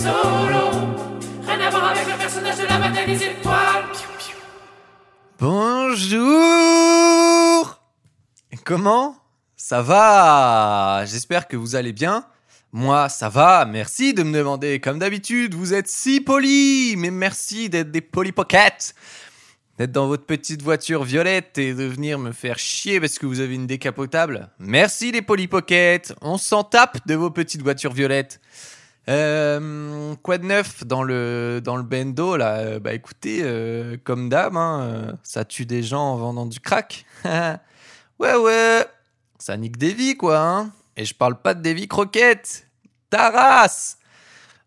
Rien à voir avec le personnage de la bataille des étoiles. Bonjour Comment Ça va? J'espère que vous allez bien. Moi, ça va, merci de me demander. Comme d'habitude, vous êtes si polis, mais merci d'être des polypockets. D'être dans votre petite voiture violette et de venir me faire chier parce que vous avez une décapotable. Merci les polypockets. On s'en tape de vos petites voitures violettes. Euh, quoi de neuf dans le, dans le bendo là? Euh, Bah écoutez, euh, comme d'hab, hein, euh, ça tue des gens en vendant du crack. ouais, ouais, ça nique des vies quoi. Hein Et je parle pas de des vies croquettes. Ta race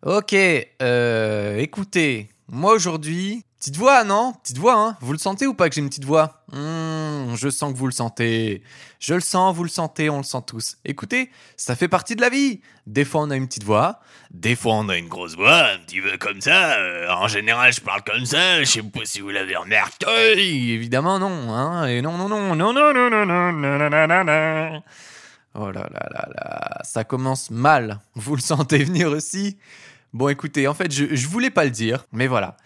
Ok, euh, écoutez, moi aujourd'hui, petite voix, non Petite voix, hein Vous le sentez ou pas que j'ai une petite voix Hmm, Je sens que vous le sentez. Je le sens, vous le sentez, on le sent tous. Écoutez, ça fait partie de la vie. Des fois on a une petite voix, des fois on a une grosse voix, un petit peu comme ça. Euh, en général, je parle comme ça. Je sais pas si vous l'avez remarqué. Évidemment non, hein Et non, non, non, non, non, non, non, non, non, non, non, non, non. Oh là là là là, ça commence mal. Vous le sentez venir aussi Bon, écoutez, en fait, je, je voulais pas le dire, mais voilà.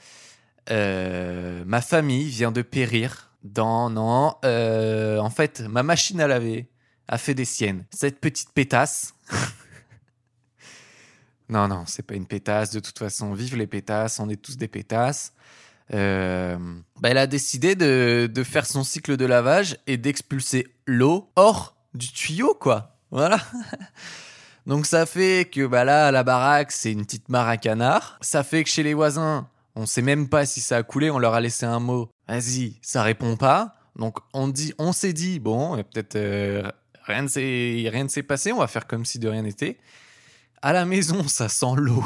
Euh, ma famille vient de périr dans. Non, euh, en fait, ma machine à laver a fait des siennes. Cette petite pétasse. non, non, c'est pas une pétasse. De toute façon, vive les pétasses, on est tous des pétasses. Euh, bah, elle a décidé de, de faire son cycle de lavage et d'expulser l'eau hors du tuyau, quoi. Voilà. Donc ça fait que bah là, la baraque, c'est une petite mare à canard. Ça fait que chez les voisins, on sait même pas si ça a coulé, on leur a laissé un mot. Vas-y, ça répond pas. Donc on dit, on s'est dit, bon, peut-être euh, rien ne s'est passé, on va faire comme si de rien n'était. À la maison, ça sent l'eau.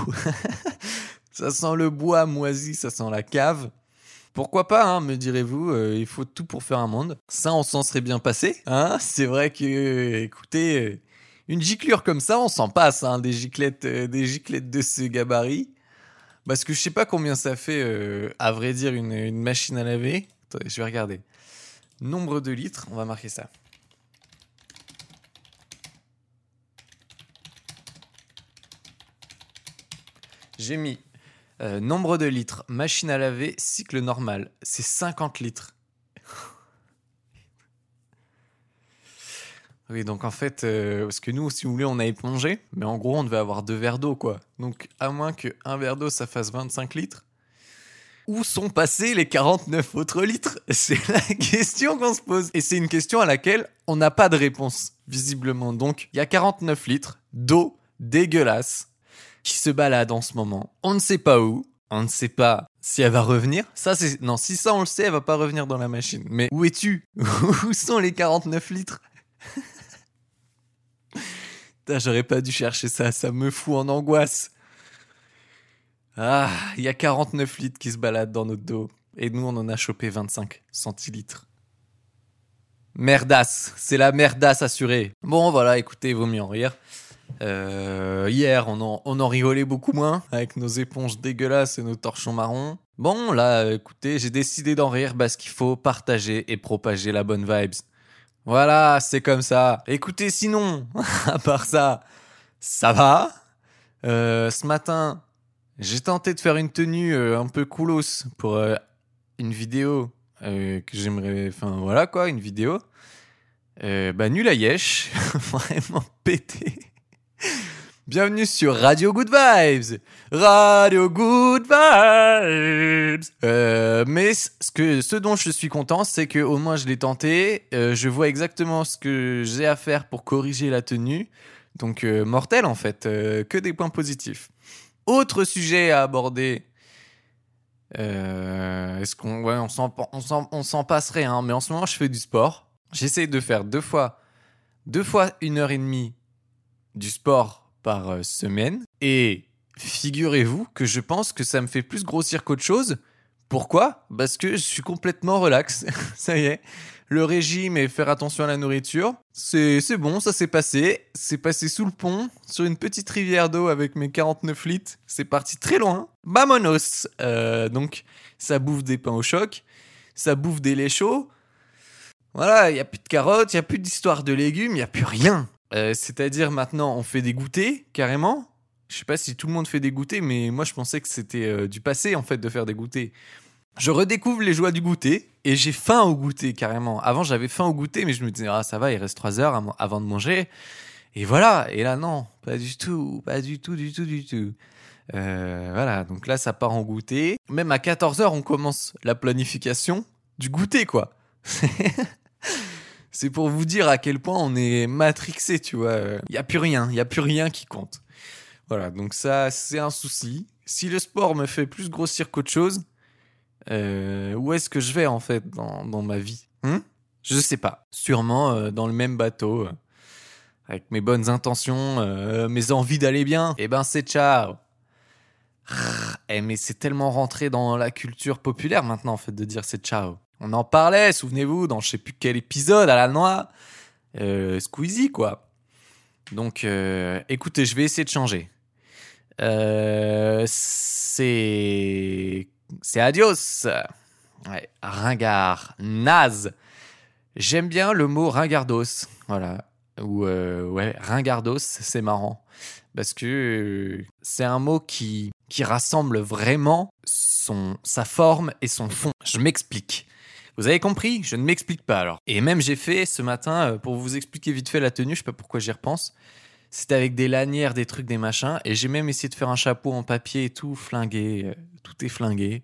ça sent le bois moisi, ça sent la cave. Pourquoi pas, hein, me direz-vous, euh, il faut tout pour faire un monde. Ça, on s'en serait bien passé. Hein C'est vrai que, écoutez, euh, une giclure comme ça, on s'en passe, hein, des, giclettes, euh, des giclettes de ce gabarit. Parce que je sais pas combien ça fait, euh, à vrai dire, une, machine à laver. Je vais regarder. Nombre de litres, on va marquer ça. J'ai mis euh, nombre de litres, machine à laver, cycle normal. C'est 50 litres. Oui, donc en fait, euh, parce que nous, si vous voulez, on a épongé, mais en gros, on devait avoir deux verres d'eau, quoi. Donc, à moins qu'un verre d'eau, ça fasse 25 litres. Où sont passés les 49 autres litres? C'est la question qu'on se pose. Et c'est une question à laquelle on n'a pas de réponse, visiblement. Donc, il y a 49 litres d'eau dégueulasse qui se balade en ce moment. On ne sait pas où. On ne sait pas si elle va revenir. Ça, c'est. Non, si ça, on le sait, elle va pas revenir dans la machine. Mais où es-tu? Où sont les 49 litres? j'aurais pas dû chercher ça, ça me fout en angoisse. Ah, il y a 49 litres qui se baladent dans notre dos. Et nous, on en a chopé 25 centilitres. Merdasse, c'est la merdasse assurée. Bon, voilà, écoutez, il vaut mieux en rire. Euh, hier, on en, on en rigolait beaucoup moins avec nos éponges dégueulasses et nos torchons marrons. Bon, là, écoutez, j'ai décidé d'en rire parce qu'il faut partager et propager la bonne vibes. Voilà, c'est comme ça. Écoutez, sinon, à part ça, ça va. Euh, ce matin, j'ai tenté de faire une tenue euh, un peu coolos pour euh, une vidéo que j'aimerais. Enfin, voilà quoi, une vidéo. Bah, nul à yesh. Vraiment pété. Bienvenue sur Radio Good Vibes. Radio Good Vibes. Euh, mais ce, que, ce dont je suis content, c'est que au moins je l'ai tenté. Euh, je vois exactement ce que j'ai à faire pour corriger la tenue. Donc euh, mortel en fait, que des points positifs. Autre sujet à aborder. Est-ce qu'on on s'en passerait hein, mais en ce moment je fais du sport. J'essaie de faire deux fois deux fois une heure et demie du sport par euh, semaine. Et figurez-vous que je pense que ça me fait plus grossir qu'autre chose. Pourquoi? Parce que je suis complètement relax. ça y est. Le régime et faire attention à la nourriture, c'est bon, ça s'est passé. C'est passé sous le pont, sur une petite rivière d'eau avec mes 49 litres. C'est parti très loin. Vamonos Euh, Donc, ça bouffe des pains au choc, ça bouffe des laits chauds. Voilà, il n'y a plus de carottes, il n'y a plus d'histoire de légumes, il n'y a plus rien. Euh, C'est-à-dire maintenant, on fait des goûters, carrément. Je sais pas si tout le monde fait des goûters, mais moi je pensais que c'était euh, du passé en fait de faire des goûters. Je redécouvre les joies du goûter et j'ai faim au goûter carrément. Avant j'avais faim au goûter, mais je me disais ah ça va, il reste 3 heures avant de manger. Et voilà. Et là non, pas du tout, pas du tout, du tout, du tout. Euh, voilà, donc là ça part en goûter. Même à 14h on commence la planification du goûter quoi. C'est pour vous dire à quel point on est matrixé, tu vois. Il y a plus rien, il y a plus rien qui compte. Voilà, donc ça c'est un souci. Si le sport me fait plus grossir qu'autre chose, euh, où est-ce que je vais en fait dans, dans ma vie Hein? Je sais pas. Sûrement euh, dans le même bateau, euh, avec mes bonnes intentions, mes envies d'aller bien. Eh ben c'est ciao. Eh mais c'est tellement rentré dans la culture populaire maintenant en fait de dire c'est ciao. On en parlait, souvenez-vous, dans je sais plus quel épisode à la noix, euh, Squeezie quoi. Donc euh, écoutez, je vais essayer de changer. Euh, c'est adios. Ringard, naze. J'aime bien le mot ringardos, voilà. Ou ouais, ringardos, c'est marrant parce que c'est un mot qui qui rassemble vraiment son sa forme et son fond. Je m'explique. Vous avez compris Je ne m'explique pas alors. Et même j'ai fait ce matin euh, pour vous expliquer vite fait la tenue. Je sais pas pourquoi j'y repense. C'était avec des lanières, des trucs, des machins. Et j'ai même essayé de faire un chapeau en papier et tout flingué. euh, Tout est flingué.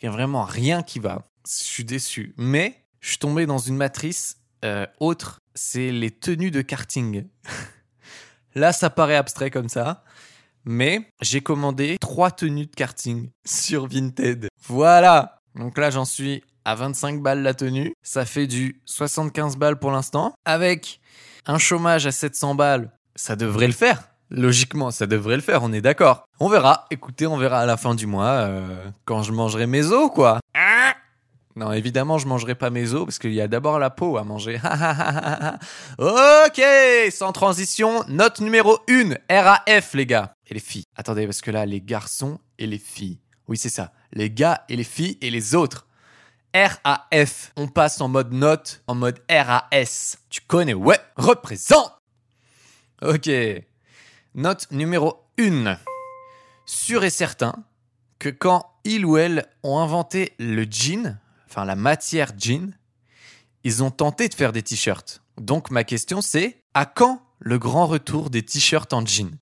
Il y a vraiment rien qui va. Je suis déçu. Mais je suis tombé dans une matrice euh, autre. C'est les tenues de karting. Là, ça paraît abstrait comme ça. Mais j'ai commandé trois tenues de karting sur Vinted. Voilà. Donc là, j'en suis à 25 balles la tenue. Ça fait du 75 balles pour l'instant. Avec un chômage à 700 balles, ça devrait le faire. Logiquement, ça devrait le faire, on est d'accord. On verra. Écoutez, on verra à la fin du mois euh, quand je mangerai mes os, quoi. Non, évidemment, je mangerai pas mes os parce qu'il y a d'abord la peau à manger. ok, sans transition, note numéro 1, RAF, les gars. Et les filles. Attendez, parce que là, les garçons et les filles. Oui, c'est ça. Les gars et les filles et les autres. RAF. On passe en mode note, en mode RAS. Tu connais, ouais. Représente. Ok. Note numéro 1. Sûr et certain que quand ils ou elles ont inventé le jean, enfin la matière jean, ils ont tenté de faire des t-shirts. Donc ma question c'est à quand le grand retour des t-shirts en jean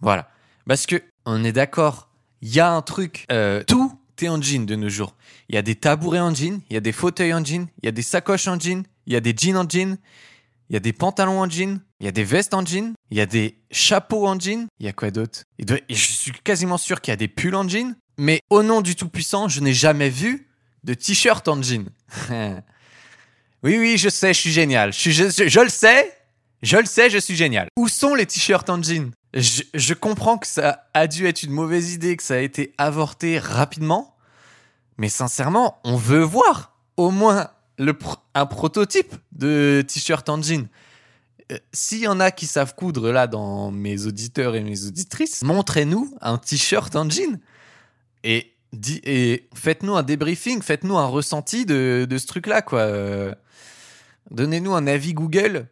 Voilà. Parce que on est d'accord, il y a un truc, euh, tout en jean de nos jours. Il y a des tabourets en jean, il y a des fauteuils en jean, il y a des sacoches en jean, il y a des jeans en jean, il y a des pantalons en jean, il y a des vestes en jean, il y a des chapeaux en jean, il y a quoi d'autre? Je suis quasiment sûr qu'il y a des pulls en jean, mais au nom du Tout-Puissant, je n'ai jamais vu de t-shirt en jean. oui, oui, je sais, je suis génial. Je, le sais, je le sais, je suis génial. Où sont les t-shirts en jean? Je, je comprends que ça a dû être une mauvaise idée, que ça a été avorté rapidement, mais sincèrement, on veut voir au moins un prototype de t-shirt en jean. Euh, S'il y en a qui savent coudre là dans mes auditeurs et mes auditrices, montrez-nous un t-shirt en jean. Et, faites-nous un débriefing, faites-nous un ressenti de, ce truc-là, quoi. Donnez-nous un avis Google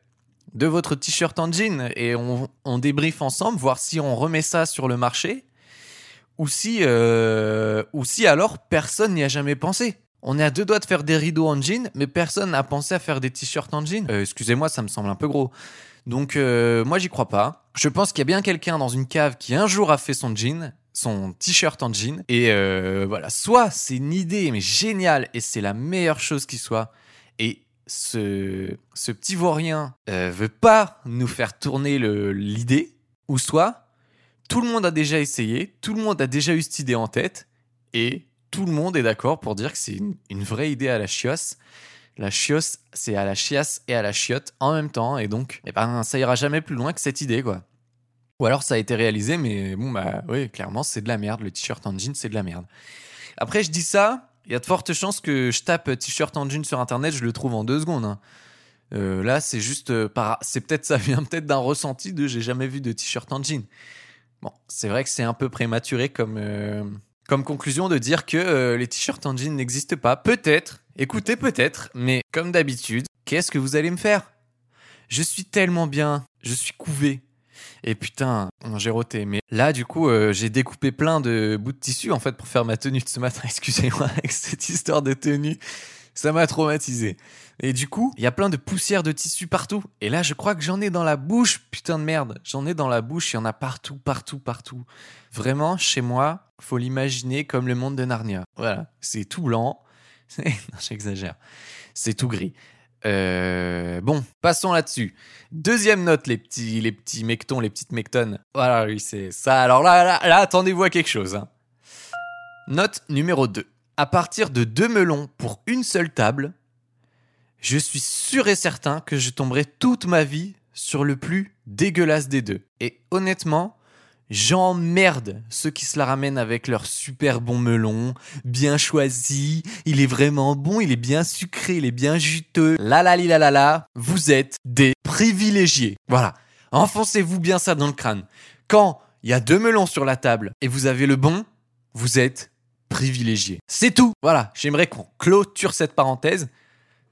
de votre t-shirt en jean et on, on débriefe ensemble, voir si on remet ça sur le marché ou si, euh, ou si alors personne n'y a jamais pensé. On est à deux doigts de faire des rideaux en jean, mais personne n'a pensé à faire des t-shirts en jean. Euh, Excusez-moi, ça me semble un peu gros. Donc euh, moi j'y crois pas. Je pense qu'il y a bien quelqu'un dans une cave qui un jour a fait son jean, son t-shirt en jean. Et voilà, soit c'est une idée mais géniale et c'est la meilleure chose qui soit. Et ce, ce petit vaurien veut pas nous faire tourner l'idée, ou soit tout le monde a déjà essayé, tout le monde a déjà eu cette idée en tête, et tout le monde est d'accord pour dire que c'est une, vraie idée à la chiosse. La chiosse, c'est à la chiasse et à la chiotte en même temps, et donc, eh ben, ça ira jamais plus loin que cette idée, quoi. Ou alors ça a été réalisé, mais bon, bah oui, clairement, c'est de la merde. Le t-shirt en jean, c'est de la merde. Après, je dis ça, il y a de fortes chances que je tape t-shirt en jean sur internet, je le trouve en deux secondes. hein. Euh, là, c'est juste euh, par, c'est peut-être ça vient peut-être d'un ressenti de j'ai jamais vu de t-shirt en jean. Bon, c'est vrai que c'est un peu prématuré comme euh, conclusion de dire que euh, les t-shirts en jean n'existent pas. Peut-être, écoutez peut-être, mais comme d'habitude, qu'est-ce que vous allez me faire? Je suis tellement bien, je suis couvé. Et putain, j'ai roté. Mais là, du coup, euh, j'ai découpé plein de bouts de tissu en fait pour faire ma tenue de ce matin. Excusez-moi avec cette histoire de tenue. Ça m'a traumatisé. Et du coup, il y a plein de poussière de tissu partout. Et là, je crois que j'en ai dans la bouche. Putain de merde. J'en ai dans la bouche. Il y en a partout, partout, partout. Vraiment, chez moi, faut l'imaginer comme le monde de Narnia. Voilà. C'est tout blanc. j'exagère. C'est tout gris. Euh, bon, passons là-dessus. Deuxième note, les petits, les petits mectons, les petites mectones. Voilà, oui, c'est ça. Alors là, là, là attendez-vous à quelque chose. hein. Note numéro 2. À partir de deux melons pour une seule table, je suis sûr et certain que je tomberai toute ma vie sur le plus dégueulasse des deux. Et honnêtement, j'emmerde ceux qui se la ramènent avec leur super bon melon, bien choisi, il est vraiment bon, il est bien sucré, il est bien juteux. La la la la la, vous êtes des privilégiés. Voilà, enfoncez-vous bien ça dans le crâne. Quand il y a deux melons sur la table et vous avez le bon, vous êtes privilégié. C'est tout. Voilà, j'aimerais qu'on clôture cette parenthèse.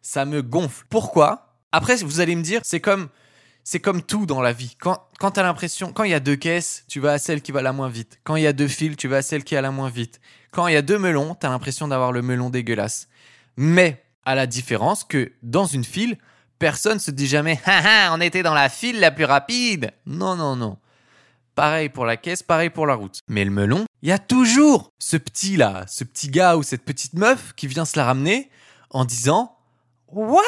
Ça me gonfle. Pourquoi? Après, vous allez me dire, c'est comme, c'est comme tout dans la vie. Quand, quand t'as l'impression, quand il y a deux caisses, tu vas à celle qui va la moins vite. Quand il y a deux fils, tu vas à celle qui a la moins vite. Quand il y a deux melons, t'as l'impression d'avoir le melon dégueulasse. Mais, à la différence que dans une file, personne se dit jamais, haha, on était dans la file la plus rapide. Non, non, non. Pareil pour la caisse, pareil pour la route. Mais le melon, il y a toujours ce petit là, ce petit gars ou cette petite meuf qui vient se la ramener en disant Waouh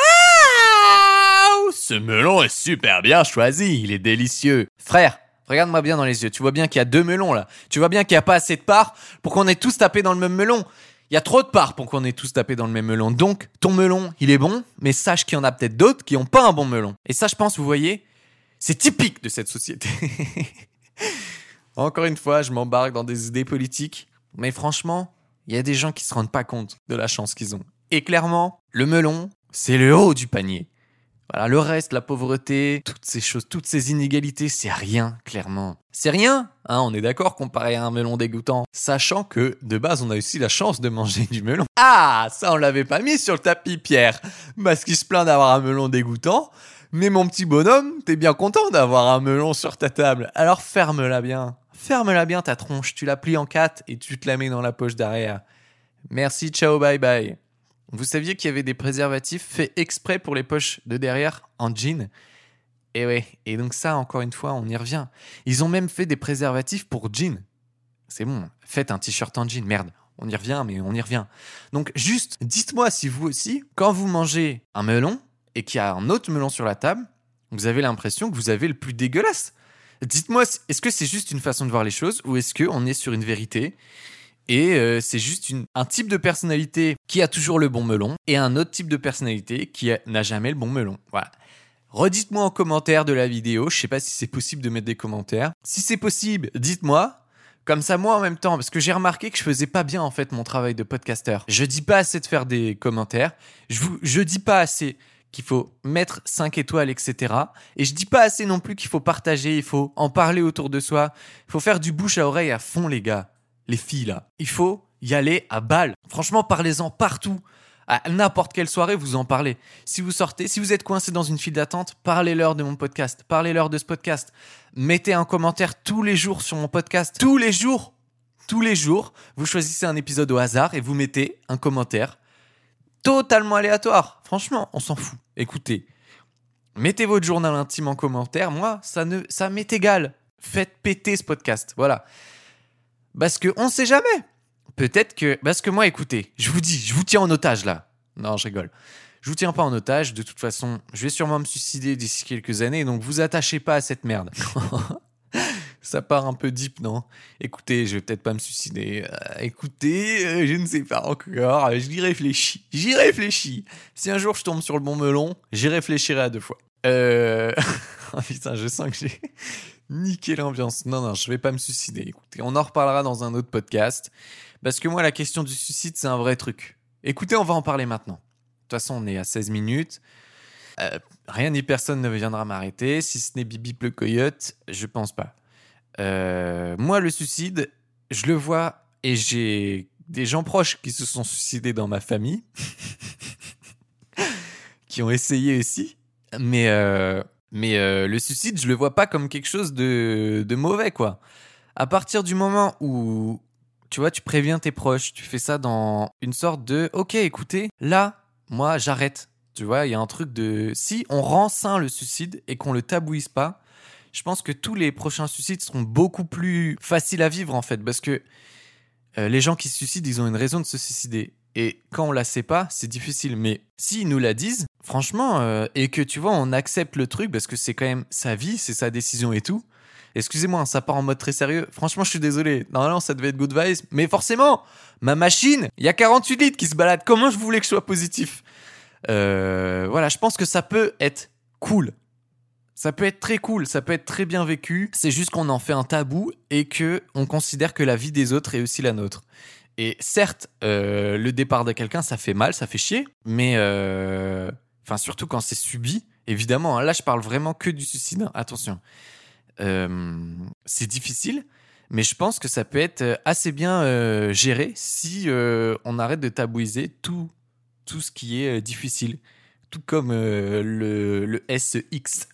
Ce melon est super bien choisi, il est délicieux. Frère, regarde-moi bien dans les yeux, tu vois bien qu'il y a deux melons là. Tu vois bien qu'il n'y a pas assez de parts pour qu'on ait tous tapé dans le même melon. Il y a trop de parts pour qu'on ait tous tapé dans le même melon. Donc, ton melon, il est bon, mais sache qu'il y en a peut-être d'autres qui n'ont pas un bon melon. Et ça, je pense, vous voyez, c'est typique de cette société. Encore une fois, je m'embarque dans des idées politiques, mais franchement, il y a des gens qui se rendent pas compte de la chance qu'ils ont. Et clairement, le melon, c'est le haut du panier. Voilà, le reste, la pauvreté, toutes ces choses, toutes ces inégalités, c'est rien, clairement. C'est rien, hein, on est d'accord comparé à un melon dégoûtant. Sachant que, de base, on a aussi la chance de manger du melon. Ah, ça, on l'avait pas mis sur le tapis, Pierre. Parce qu'il se plaint d'avoir un melon dégoûtant. Mais mon petit bonhomme, t'es bien content d'avoir un melon sur ta table. Alors ferme-la bien. Ferme-la bien ta tronche, tu la plies en quatre et tu te la mets dans la poche derrière. Merci, ciao, bye bye. Vous saviez qu'il y avait des préservatifs faits exprès pour les poches de derrière en jean? Et ouais, et donc ça, encore une fois, on y revient. Ils ont même fait des préservatifs pour jean. C'est bon, faites un t-shirt en jean, merde. On y revient, mais on y revient. Donc juste, dites-moi si vous aussi, quand vous mangez un melon et qu'il y a un autre melon sur la table, vous avez l'impression que vous avez le plus dégueulasse. Dites-moi, est-ce que c'est juste une façon de voir les choses ou est-ce qu'on est sur une vérité? Et euh, c'est juste un type de personnalité qui a toujours le bon melon et un autre type de personnalité qui n'a jamais le bon melon. Voilà. Redites-moi en commentaire de la vidéo. Je sais pas si c'est possible de mettre des commentaires. Si c'est possible, dites-moi. Comme ça, moi en même temps, parce que j'ai remarqué que je faisais pas bien en fait mon travail de podcasteur. Je dis pas assez de faire des commentaires. Je je dis pas assez qu'il faut mettre 5 étoiles, etc. Et je dis pas assez non plus qu'il faut partager, il faut en parler autour de soi. Il faut faire du bouche à oreille à fond, les gars. Les filles, là. Il faut y aller à balle. Franchement, parlez-en partout. À n'importe quelle soirée, vous en parlez. Si vous sortez, si vous êtes coincé dans une file d'attente, parlez-leur de mon podcast. Parlez-leur de ce podcast. Mettez un commentaire tous les jours sur mon podcast. Tous les jours. Tous les jours, vous choisissez un épisode au hasard et vous mettez un commentaire totalement aléatoire. Franchement, on s'en fout. Écoutez, mettez votre journal intime en commentaire. Moi, ça ne, ça m'est égal. Faites péter ce podcast. Voilà. Parce que on sait jamais. Peut-être que, parce que moi, écoutez, je vous dis, je vous tiens en otage là. Non, je rigole. Je vous tiens pas en otage. De toute façon, je vais sûrement me suicider d'ici quelques années. Donc, vous attachez pas à cette merde. Ça part un peu deep, non? Écoutez, je vais peut-être pas me suicider. Euh, écoutez, euh, je ne sais pas encore. Euh, J'y réfléchis. J'y réfléchis. Si un jour je tombe sur le bon melon, j'y réfléchirai à deux fois. Euh... oh putain, je sens que j'ai niqué l'ambiance. Non, non, je vais pas me suicider. Écoutez, on en reparlera dans un autre podcast. Parce que moi, la question du suicide, c'est un vrai truc. Écoutez, on va en parler maintenant. De toute façon, on est à 16 minutes. Euh, rien ni personne ne viendra m'arrêter. Si ce n'est Bibi le coyote, je pense pas. Euh, moi, le suicide, je le vois et j'ai des gens proches qui se sont suicidés dans ma famille, qui ont essayé aussi. Mais euh, Mais euh, le suicide, je le vois pas comme quelque chose de, de mauvais, quoi. À partir du moment où, tu vois, tu préviens tes proches, tu fais ça dans une sorte de, ok, écoutez, là, moi, j'arrête. Tu vois, il y a un truc de, si on rend sain le suicide et qu'on le tabouise pas, je pense que tous les prochains suicides seront beaucoup plus faciles à vivre, en fait, parce que euh, les gens qui se suicident, ils ont une raison de se suicider. Et quand on la sait pas, c'est difficile. Mais s'ils nous la disent, franchement, euh, et que tu vois, on accepte le truc parce que c'est quand même sa vie, c'est sa décision et tout. Excusez-moi, hein, ça part en mode très sérieux. Franchement, je suis désolé. Normalement, ça devait être good vibes. Mais forcément, ma machine, il y a 48 litres qui se baladent. Comment je voulais que je sois positif? Euh, Voilà, je pense que ça peut être cool. Ça peut être très cool, ça peut être très bien vécu. C'est juste qu'on en fait un tabou et que on considère que la vie des autres est aussi la nôtre. Et certes, euh, le départ de quelqu'un, ça fait mal, ça fait chier, mais euh, enfin surtout quand c'est subi. Évidemment, hein, là je parle vraiment que du suicide. hein, attention, Euh, c'est difficile, mais je pense que ça peut être assez bien géré si on arrête de tabouiser tout tout ce qui est difficile, tout comme le, le SXE,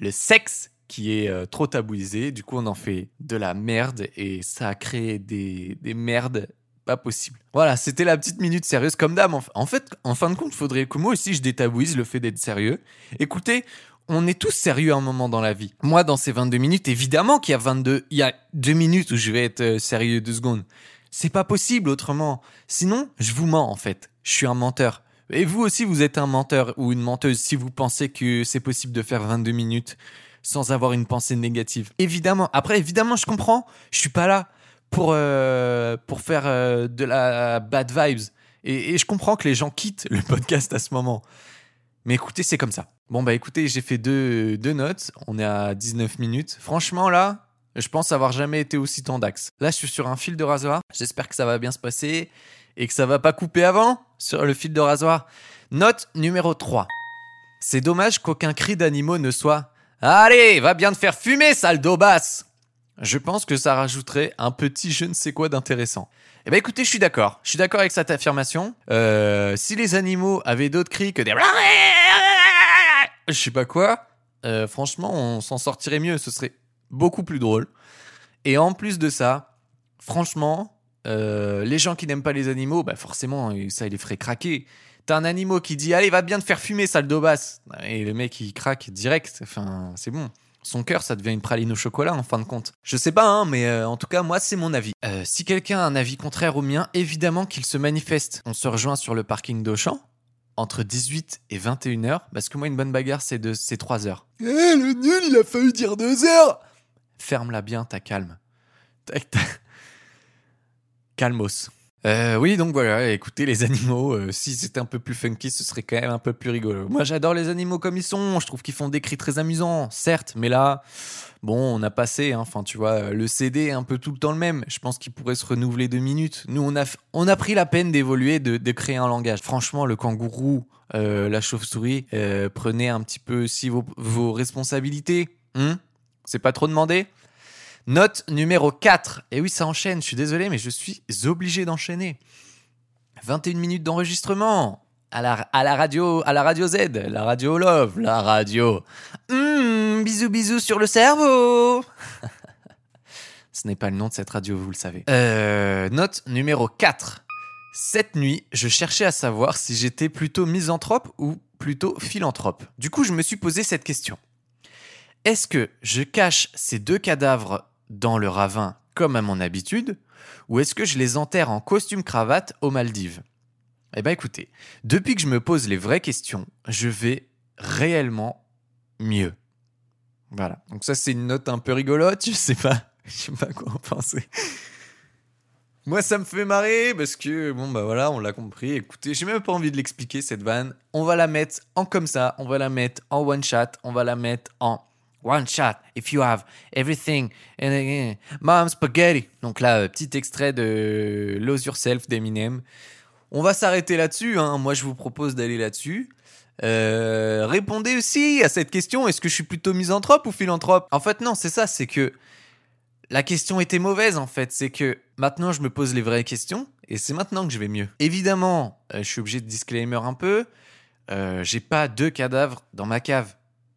le sexe qui est trop tabouisé. Du coup, on en fait de la merde et ça a créé des, des merdes pas possibles. Voilà, c'était la petite minute sérieuse comme d'hab. En fait, en fin de compte, faudrait que moi aussi je détabouise le fait d'être sérieux. Écoutez, on est tous sérieux à un moment dans la vie. Moi, dans ces 22 minutes, évidemment qu'il y a 22, il y a deux minutes où je vais être euh, sérieux deux secondes. C'est pas possible autrement. Sinon, je vous mens en fait. Je suis un menteur. Et vous aussi, vous êtes un menteur ou une menteuse si vous pensez que c'est possible de faire 22 minutes sans avoir une pensée négative. Évidemment. Après, évidemment, je comprends. Je suis pas là pour, euh, pour faire euh, de la bad vibes. Et, je comprends que les gens quittent le podcast à ce moment. Mais écoutez, c'est comme ça. Bon, bah écoutez, j'ai fait deux, deux notes. On est à 19 minutes. Franchement, là, je pense avoir jamais été aussi tendax. Là, je suis sur un fil de rasoir. J'espère que ça va bien se passer et que ça va pas couper avant sur le fil de rasoir. Note numéro 3. C'est dommage qu'aucun cri d'animaux ne soit Allez, va bien te faire fumer, sale daubasse Je pense que ça rajouterait un petit je ne sais quoi d'intéressant. Eh ben écoutez, je suis d'accord. Je suis d'accord avec cette affirmation. Euh, si les animaux avaient d'autres cris que des... Je sais pas quoi, euh, franchement, on s'en sortirait mieux. Ce serait beaucoup plus drôle. Et en plus de ça, franchement, euh, les gens qui n'aiment pas les animaux, bah forcément, ça, il les ferait craquer. T'as un animal qui dit Allez, va bien te faire fumer, sale daubasse. Et le mec, il craque direct. Enfin, c'est bon. Son cœur, ça devient une praline au chocolat, en fin de compte. Je sais pas, hein, mais euh, en tout cas, moi, c'est mon avis. Euh, si quelqu'un a un avis contraire au mien, évidemment qu'il se manifeste. On se rejoint sur le parking d'Auchan entre 18 et 21 heures, parce que moi, une bonne bagarre, c'est de c'est 3 heures. Eh, le nul, il a failli dire 2 heures Ferme-la bien, ta calme. Calmos. Euh, oui, donc voilà, écoutez, les animaux, euh, si c'était un peu plus funky, ce serait quand même un peu plus rigolo. Moi, j'adore les animaux comme ils sont, je trouve qu'ils font des cris très amusants, certes, mais là, bon, on a passé, hein, enfin, tu vois, le CD est un peu tout le temps le même. Je pense qu'il pourrait se renouveler deux minutes. Nous, on a, on a pris la peine d'évoluer, de, créer un langage. Franchement, le kangourou, euh, la chauve-souris, prenez un petit peu aussi vos, vos responsabilités. hein C'est pas trop demandé Note numéro 4. Et oui, ça enchaîne, je suis désolé, mais je suis obligé d'enchaîner. 21 minutes d'enregistrement. À la, radio, à la radio Z, la radio Love, la radio. Hum, bisous bisous sur le cerveau. Ce n'est pas le nom de cette radio, vous le savez. Euh, note numéro 4. Cette nuit, je cherchais à savoir si j'étais plutôt misanthrope ou plutôt philanthrope. Du coup, je me suis posé cette question. Est-ce que je cache ces deux cadavres dans le ravin comme à mon habitude ou est-ce que je les enterre en costume cravate aux Maldives? Eh ben écoutez, depuis que je me pose les vraies questions, je vais réellement mieux. Voilà. Donc ça c'est une note un peu rigolote, je sais pas, je sais pas quoi en penser. Moi ça me fait marrer parce que bon bah voilà, on l'a compris. Écoutez, j'ai même pas envie de l'expliquer cette vanne. On va la mettre en comme ça, on va la mettre en one shot, on va la mettre en One shot, if you have everything, mom spaghetti. Donc là, euh, petit extrait de Lose Yourself d'Eminem. On va s'arrêter là-dessus. hein. Moi, je vous propose d'aller là-dessus. Euh, répondez aussi à cette question est-ce que je suis plutôt misanthrope ou philanthrope? En fait, non, c'est ça. C'est que la question était mauvaise. En fait, c'est que maintenant, je me pose les vraies questions et c'est maintenant que je vais mieux. Évidemment, euh, je suis obligé de disclaimer un peu. J'ai pas deux cadavres dans ma cave.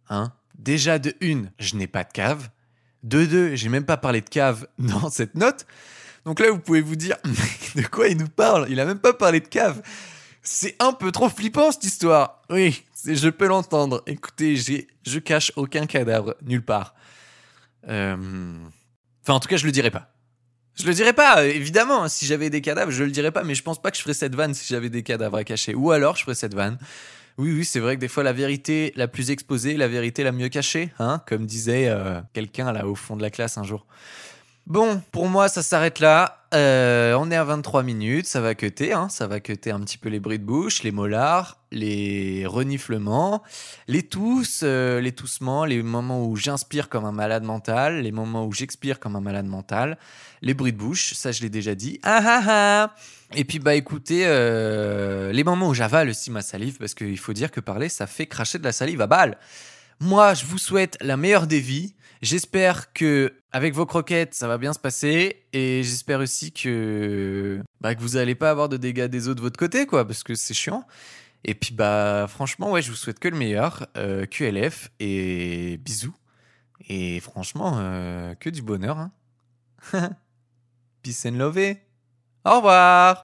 Hein déjà de une, je n'ai pas de cave. De deux, j'ai même pas parlé de cave dans cette note. Donc là, vous pouvez vous dire, de quoi il nous parle? Il a même pas parlé de cave. C'est un peu trop flippant cette histoire. Oui, je peux l'entendre. Écoutez, je cache aucun cadavre nulle part. Euh, enfin, en tout cas, je le dirai pas. Je le dirais pas, évidemment. Si j'avais des cadavres, je le dirais pas. Mais je pense pas que je ferais cette vanne si j'avais des cadavres à cacher. Ou alors, je ferais cette vanne. Oui, oui, c'est vrai que des fois, la vérité la plus exposée, la vérité la mieux cachée, hein, comme disait euh, quelqu'un là au fond de la classe un jour. Bon, pour moi, ça s'arrête là. Euh, on est à 23 minutes, ça va queuter, hein, ça va queuter un petit peu les bruits de bouche, les molars, les reniflements, les tousses, euh, les toussements, les moments où j'inspire comme un malade mental, les moments où j'expire comme un malade mental, les bruits de bouche, ça je l'ai déjà dit. Ah ah ah Et puis bah écoutez, euh, les moments où j'avale aussi ma salive, parce qu'il faut dire que parler, ça fait cracher de la salive à balle. Moi, je vous souhaite la meilleure des vies. J'espère que avec vos croquettes, ça va bien se passer et j'espère aussi que bah, que vous allez pas avoir de dégâts des eaux de votre côté quoi parce que c'est chiant. Et puis bah franchement ouais, je vous souhaite que le meilleur, euh, QLF et bisous. Et franchement euh, que du bonheur hein. Peace and love. Au revoir.